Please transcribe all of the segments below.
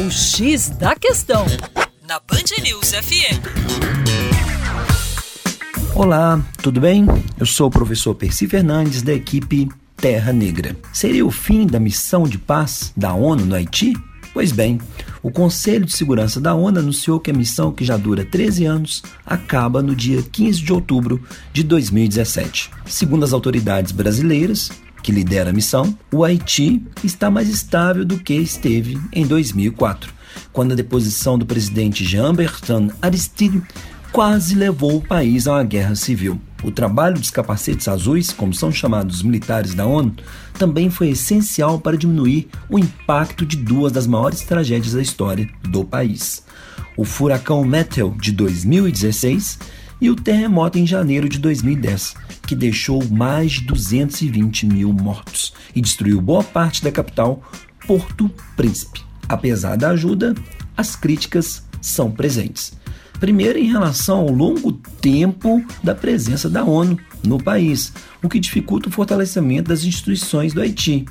O X da Questão, na Band News FM. Olá, tudo bem? Eu sou o professor Percy Fernandes, da equipe Terra Negra. Seria o fim da missão de paz da ONU no Haiti? Pois bem, o Conselho de Segurança da ONU anunciou que a missão, que já dura 13 anos, acaba no dia 15 de outubro de 2017. Segundo as autoridades brasileiras, que lidera a missão, o Haiti está mais estável do que esteve em 2004, quando a deposição do presidente Jean-Bertrand Aristide quase levou o país a uma guerra civil. O trabalho dos capacetes azuis, como são chamados os militares da ONU, também foi essencial para diminuir o impacto de duas das maiores tragédias da história do país: o furacão Meteor de 2016 e o terremoto em janeiro de 2010, que deixou mais de 220 mil mortos e destruiu boa parte da capital, Porto Príncipe. Apesar da ajuda, as críticas são presentes. Primeiro, em relação ao longo tempo da presença da ONU no país, o que dificulta o fortalecimento das instituições do Haiti.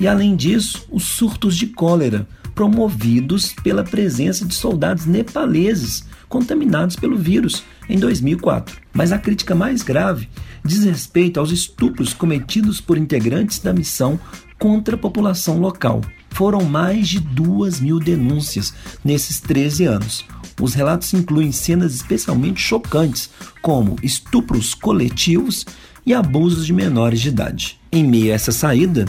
E além disso, os surtos de cólera, promovidos pela presença de soldados nepaleses contaminados pelo vírus em 2004. Mas a crítica mais grave diz respeito aos estupros cometidos por integrantes da missão contra a população local. Foram mais de duas mil denúncias nesses 13 anos. Os relatos incluem cenas especialmente chocantes, como estupros coletivos e abusos de menores de idade. Em meio a essa saída,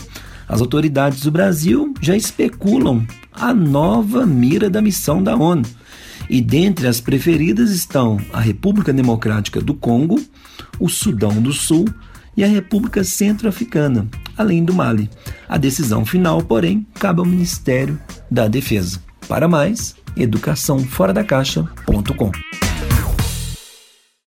as autoridades do Brasil já especulam a nova mira da missão da ONU. E dentre as preferidas estão a República Democrática do Congo, o Sudão do Sul e a República Centro-Africana, além do Mali. A decisão final, porém, cabe ao Ministério da Defesa. Para mais, educaçãoforadacaixa.com.